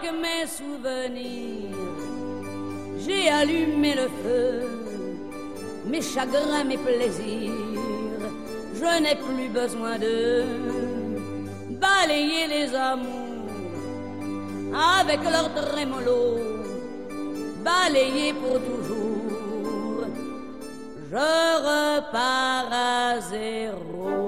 Mes souvenirs, j'ai allumé le feu. Mes chagrins, mes plaisirs, je n'ai plus besoin de balayer les amours avec leur trémolo, balayer pour toujours. Je repars à zéro.